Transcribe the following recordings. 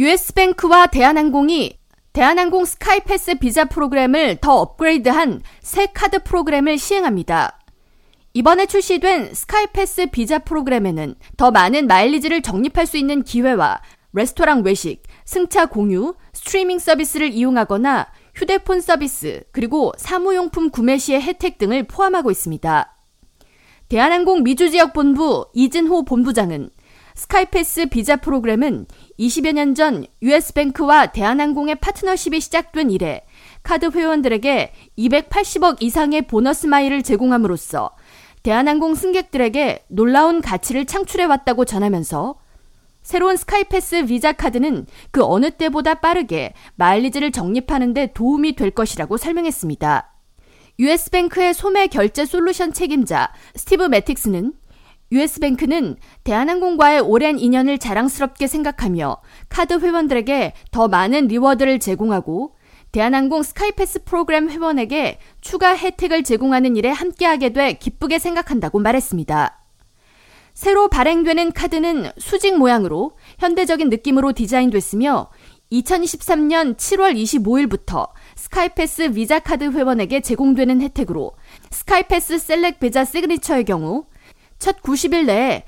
US뱅크와 대한항공이 대한항공 스카이패스 비자 프로그램을 더 업그레이드한 새 카드 프로그램을 시행합니다. 이번에 출시된 스카이패스 비자 프로그램에는 더 많은 마일리지를 적립할 수 있는 기회와 레스토랑 외식, 승차 공유, 스트리밍 서비스를 이용하거나 휴대폰 서비스, 그리고 사무용품 구매 시의 혜택 등을 포함하고 있습니다. 대한항공 미주지역본부 이진호 본부장은 스카이패스 비자 프로그램은 20여 년 전 US뱅크와 대한항공의 파트너십이 시작된 이래 카드 회원들에게 280억 이상의 보너스 마일을 제공함으로써 대한항공 승객들에게 놀라운 가치를 창출해왔다고 전하면서 새로운 스카이패스 비자 카드는 그 어느 때보다 빠르게 마일리지를 적립하는 데 도움이 될 것이라고 설명했습니다. US뱅크의 소매 결제 솔루션 책임자 스티브 매틱스는 US뱅크는 대한항공과의 오랜 인연을 자랑스럽게 생각하며 카드 회원들에게 더 많은 reward를 제공하고 대한항공 스카이패스 프로그램 회원에게 추가 혜택을 제공하는 일에 함께하게 돼 기쁘게 생각한다고 말했습니다. 새로 발행되는 카드는 수직 모양으로 현대적인 느낌으로 디자인됐으며 2023년 7월 25일부터 스카이패스 비자 카드 회원에게 제공되는 혜택으로 스카이패스 셀렉 비자 시그니처의 경우 첫 90일 내에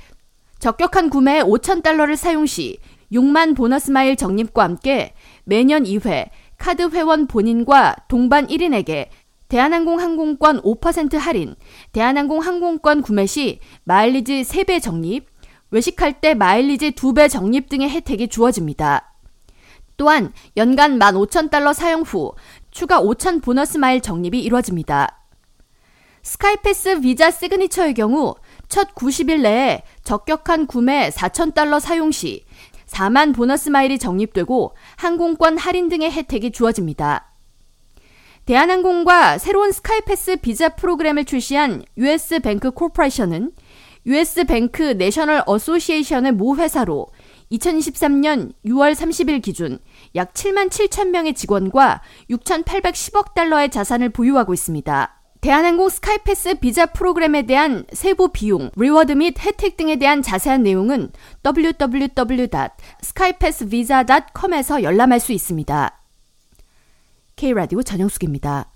적격한 구매에 5,000달러를 사용 시 6만 보너스 마일 적립과 함께 매년 2회 카드 회원 본인과 동반 1인에게 대한항공 항공권 5% 할인, 대한항공 항공권 구매 시 마일리지 3배 적립, 외식할 때 마일리지 2배 적립 등의 혜택이 주어집니다. 또한 연간 15,000달러 사용 후 추가 5,000 보너스 마일 적립이 이루어집니다. 스카이패스 비자 시그니처의 경우 첫 90일 내에 적격한 구매 4,000달러 사용 시 4만 보너스 마일이 적립되고 항공권 할인 등의 혜택이 주어집니다. 대한항공과 새로운 스카이패스 비자 프로그램을 출시한 US 뱅크 코퍼레이션은 US 뱅크 내셔널 어소시에이션의 모회사로 2023년 6월 30일 기준 약 7만 7천 명의 직원과 6,810억 달러의 자산을 보유하고 있습니다. 대한항공 스카이패스 비자 프로그램에 대한 세부 비용, reward 및 혜택 등에 대한 자세한 내용은 www.skypassvisa.com에서 열람할 수 있습니다. K라디오 전영숙입니다.